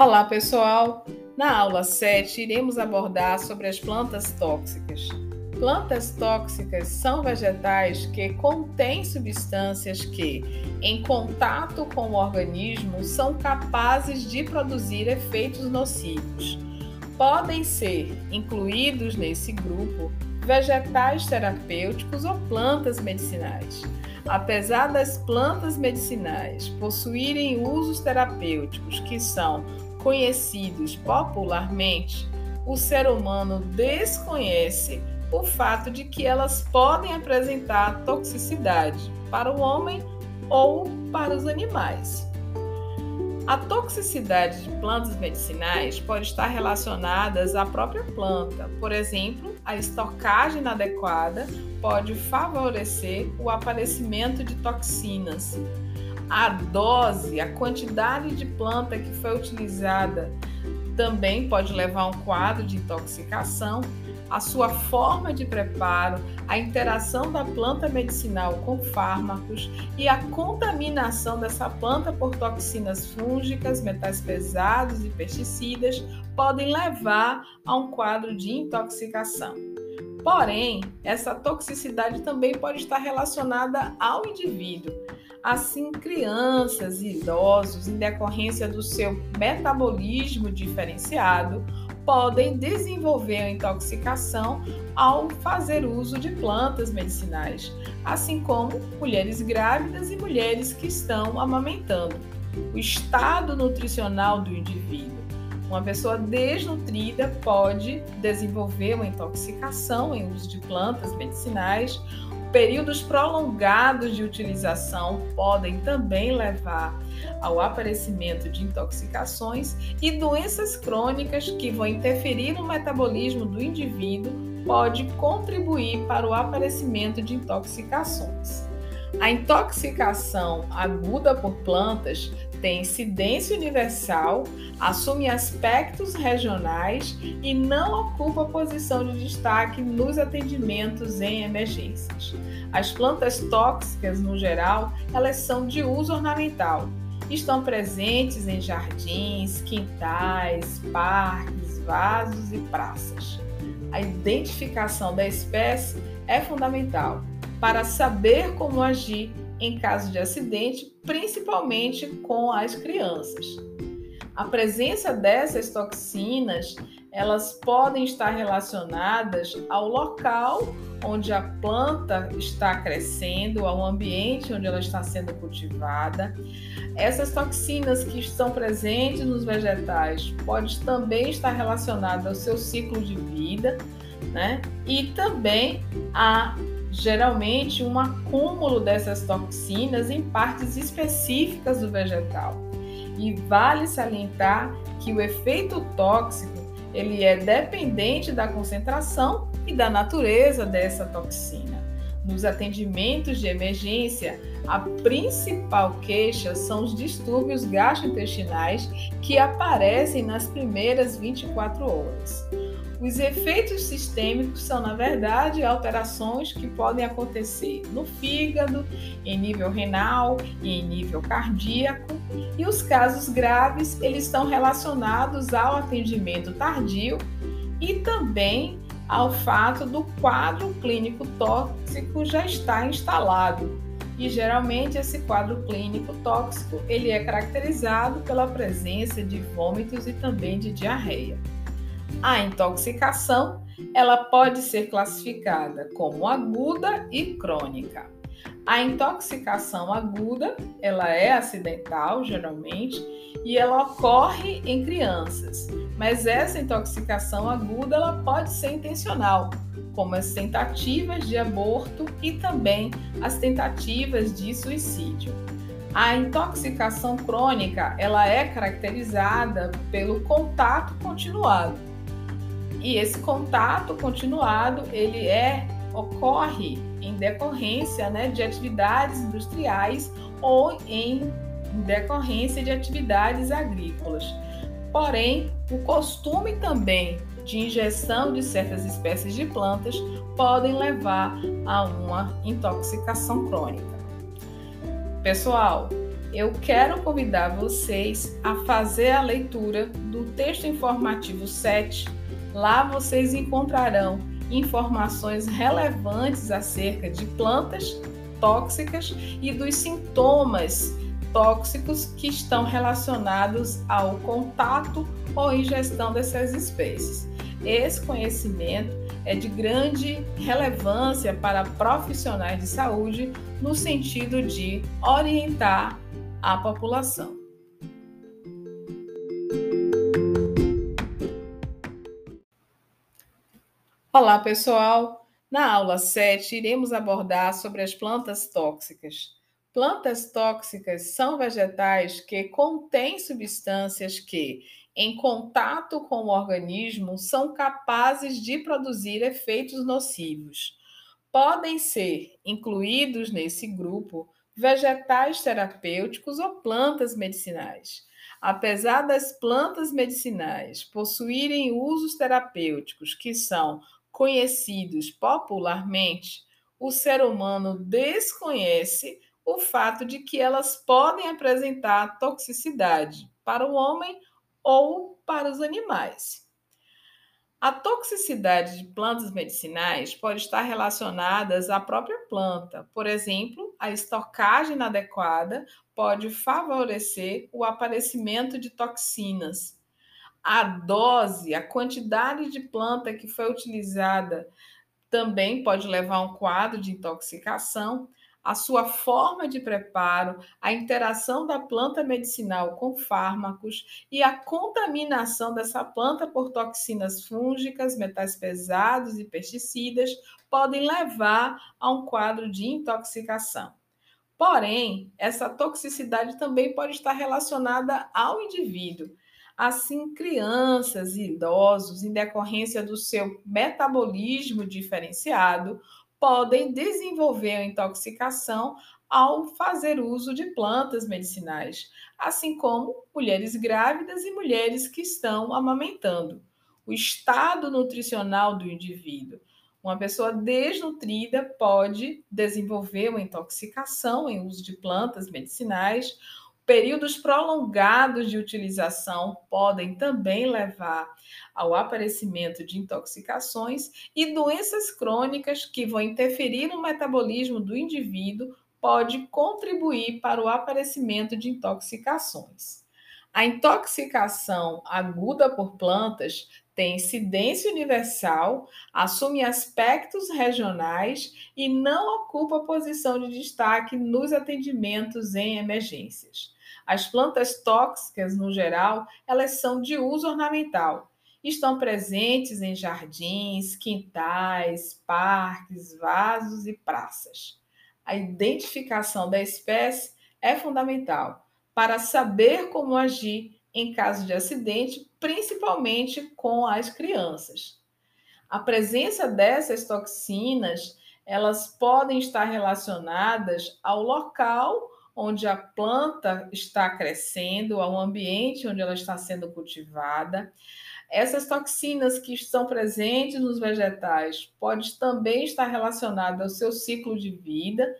Olá, pessoal! Na aula 7, iremos abordar sobre as plantas tóxicas. Plantas tóxicas são vegetais que contêm substâncias que, em contato com o organismo, são capazes de produzir efeitos nocivos. Podem ser incluídos nesse grupo vegetais terapêuticos ou plantas medicinais. Apesar das plantas medicinais possuírem usos terapêuticos que são conhecidos popularmente, o ser humano desconhece o fato de que elas podem apresentar toxicidade para o homem ou para os animais. A toxicidade de plantas medicinais pode estar relacionada à própria planta. Por exemplo, a estocagem inadequada pode favorecer o aparecimento de toxinas a dose, a quantidade de planta que foi utilizada também pode levar a um quadro de intoxicação, a sua forma de preparo, a interação da planta medicinal com fármacos e a contaminação dessa planta por toxinas fúngicas, metais pesados e pesticidas podem levar a um quadro de intoxicação. Porém, essa toxicidade também pode estar relacionada ao indivíduo. Assim, crianças e idosos, em decorrência do seu metabolismo diferenciado, podem desenvolver a intoxicação ao fazer uso de plantas medicinais, assim como mulheres grávidas e mulheres que estão amamentando. O estado nutricional do indivíduo. Uma pessoa desnutrida pode desenvolver uma intoxicação em uso de plantas medicinais Períodos prolongados de utilização podem também levar ao aparecimento de intoxicações e doenças crônicas que vão interferir no metabolismo do indivíduo pode contribuir para o aparecimento de intoxicações. A intoxicação aguda por plantas tem incidência universal, assume aspectos regionais e não ocupa posição de destaque nos atendimentos em emergências. As plantas tóxicas, no geral, elas são de uso ornamental. Estão presentes em jardins, quintais, parques, vasos e praças. A identificação da espécie é fundamental para saber como agir em caso de acidente, principalmente com as crianças. A presença dessas toxinas, elas podem estar relacionadas ao local onde a planta está crescendo, ao ambiente onde ela está sendo cultivada. Essas toxinas que estão presentes nos vegetais podem também estar relacionadas ao seu ciclo de vida, né? E também a geralmente um acúmulo dessas toxinas em partes específicas do vegetal. E vale salientar que o efeito tóxico ele é dependente da concentração e da natureza dessa toxina. Nos atendimentos de emergência, a principal queixa são os distúrbios gastrointestinais que aparecem nas primeiras 24 horas. Os efeitos sistêmicos são, na verdade, alterações que podem acontecer no fígado, em nível renal e em nível cardíaco. E os casos graves, eles estão relacionados ao atendimento tardio e também ao fato do quadro clínico tóxico já estar instalado. E geralmente esse quadro clínico tóxico, ele é caracterizado pela presença de vômitos e também de diarreia. A intoxicação, ela pode ser classificada como aguda e crônica. A intoxicação aguda, ela é acidental geralmente e ela ocorre em crianças, mas essa intoxicação aguda ela pode ser intencional, como as tentativas de aborto e também as tentativas de suicídio. A intoxicação crônica, ela é caracterizada pelo contato continuado e esse contato continuado, ele é ocorre em decorrência né, de atividades industriais ou em decorrência de atividades agrícolas. Porém, o costume também de injeção de certas espécies de plantas podem levar a uma intoxicação crônica. Pessoal, eu quero convidar vocês a fazer a leitura do texto informativo 7. Lá vocês encontrarão informações relevantes acerca de plantas tóxicas e dos sintomas tóxicos que estão relacionados ao contato ou ingestão dessas espécies. Esse conhecimento é de grande relevância para profissionais de saúde no sentido de orientar a população. Olá, pessoal! Na aula 7, iremos abordar sobre as plantas tóxicas. Plantas tóxicas são vegetais que contêm substâncias que, em contato com o organismo, são capazes de produzir efeitos nocivos. Podem ser incluídos nesse grupo vegetais terapêuticos ou plantas medicinais. Apesar das plantas medicinais possuírem usos terapêuticos que são conhecidos popularmente, o ser humano desconhece o fato de que elas podem apresentar toxicidade para o homem ou para os animais. A toxicidade de plantas medicinais pode estar relacionada à própria planta. Por exemplo, a estocagem inadequada pode favorecer o aparecimento de toxinas. A dose, a quantidade de planta que foi utilizada também pode levar a um quadro de intoxicação a sua forma de preparo, a interação da planta medicinal com fármacos e a contaminação dessa planta por toxinas fúngicas, metais pesados e pesticidas podem levar a um quadro de intoxicação. Porém, essa toxicidade também pode estar relacionada ao indivíduo. Assim, crianças e idosos, em decorrência do seu metabolismo diferenciado, podem desenvolver a intoxicação ao fazer uso de plantas medicinais, assim como mulheres grávidas e mulheres que estão amamentando. O estado nutricional do indivíduo. Uma pessoa desnutrida pode desenvolver uma intoxicação em uso de plantas medicinais, Períodos prolongados de utilização podem também levar ao aparecimento de intoxicações e doenças crônicas que vão interferir no metabolismo do indivíduo pode contribuir para o aparecimento de intoxicações. A intoxicação aguda por plantas tem incidência universal, assume aspectos regionais e não ocupa posição de destaque nos atendimentos em emergências. As plantas tóxicas, no geral, elas são de uso ornamental. Estão presentes em jardins, quintais, parques, vasos e praças. A identificação da espécie é fundamental para saber como agir em caso de acidente, principalmente com as crianças. A presença dessas toxinas, elas podem estar relacionadas ao local onde a planta está crescendo, ao ambiente onde ela está sendo cultivada. Essas toxinas que estão presentes nos vegetais podem também estar relacionadas ao seu ciclo de vida,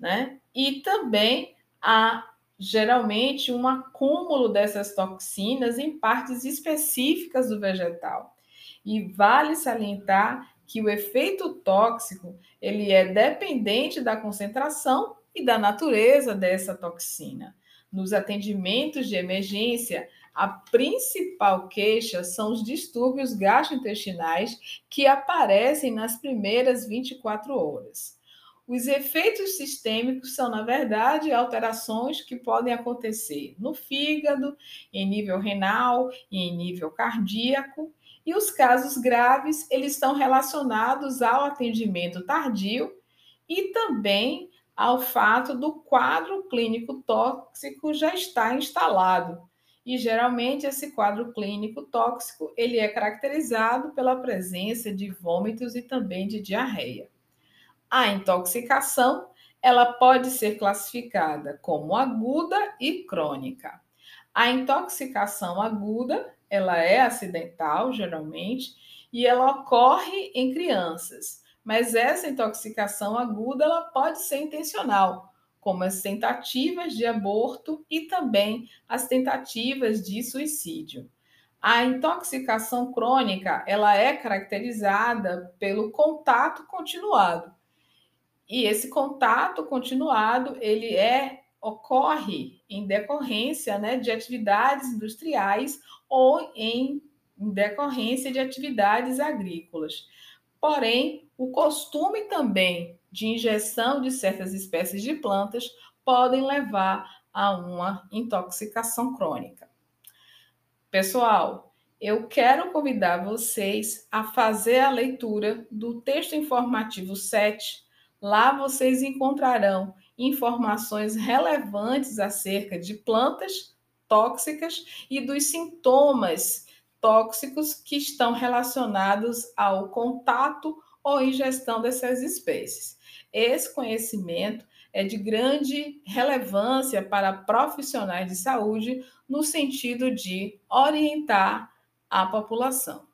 né? E também a geralmente um acúmulo dessas toxinas em partes específicas do vegetal. E vale salientar que o efeito tóxico ele é dependente da concentração e da natureza dessa toxina. Nos atendimentos de emergência, a principal queixa são os distúrbios gastrointestinais que aparecem nas primeiras 24 horas. Os efeitos sistêmicos são, na verdade, alterações que podem acontecer no fígado, em nível renal e em nível cardíaco, e os casos graves, eles estão relacionados ao atendimento tardio e também ao fato do quadro clínico tóxico já estar instalado. E geralmente esse quadro clínico tóxico, ele é caracterizado pela presença de vômitos e também de diarreia. A intoxicação, ela pode ser classificada como aguda e crônica. A intoxicação aguda, ela é acidental geralmente e ela ocorre em crianças mas essa intoxicação aguda ela pode ser intencional, como as tentativas de aborto e também as tentativas de suicídio. A intoxicação crônica, ela é caracterizada pelo contato continuado. E esse contato continuado, ele é ocorre em decorrência, né, de atividades industriais ou em decorrência de atividades agrícolas. Porém, o costume também de injeção de certas espécies de plantas podem levar a uma intoxicação crônica. Pessoal, eu quero convidar vocês a fazer a leitura do texto informativo 7. Lá vocês encontrarão informações relevantes acerca de plantas tóxicas e dos sintomas tóxicos que estão relacionados ao contato ou ingestão dessas espécies. Esse conhecimento é de grande relevância para profissionais de saúde no sentido de orientar a população.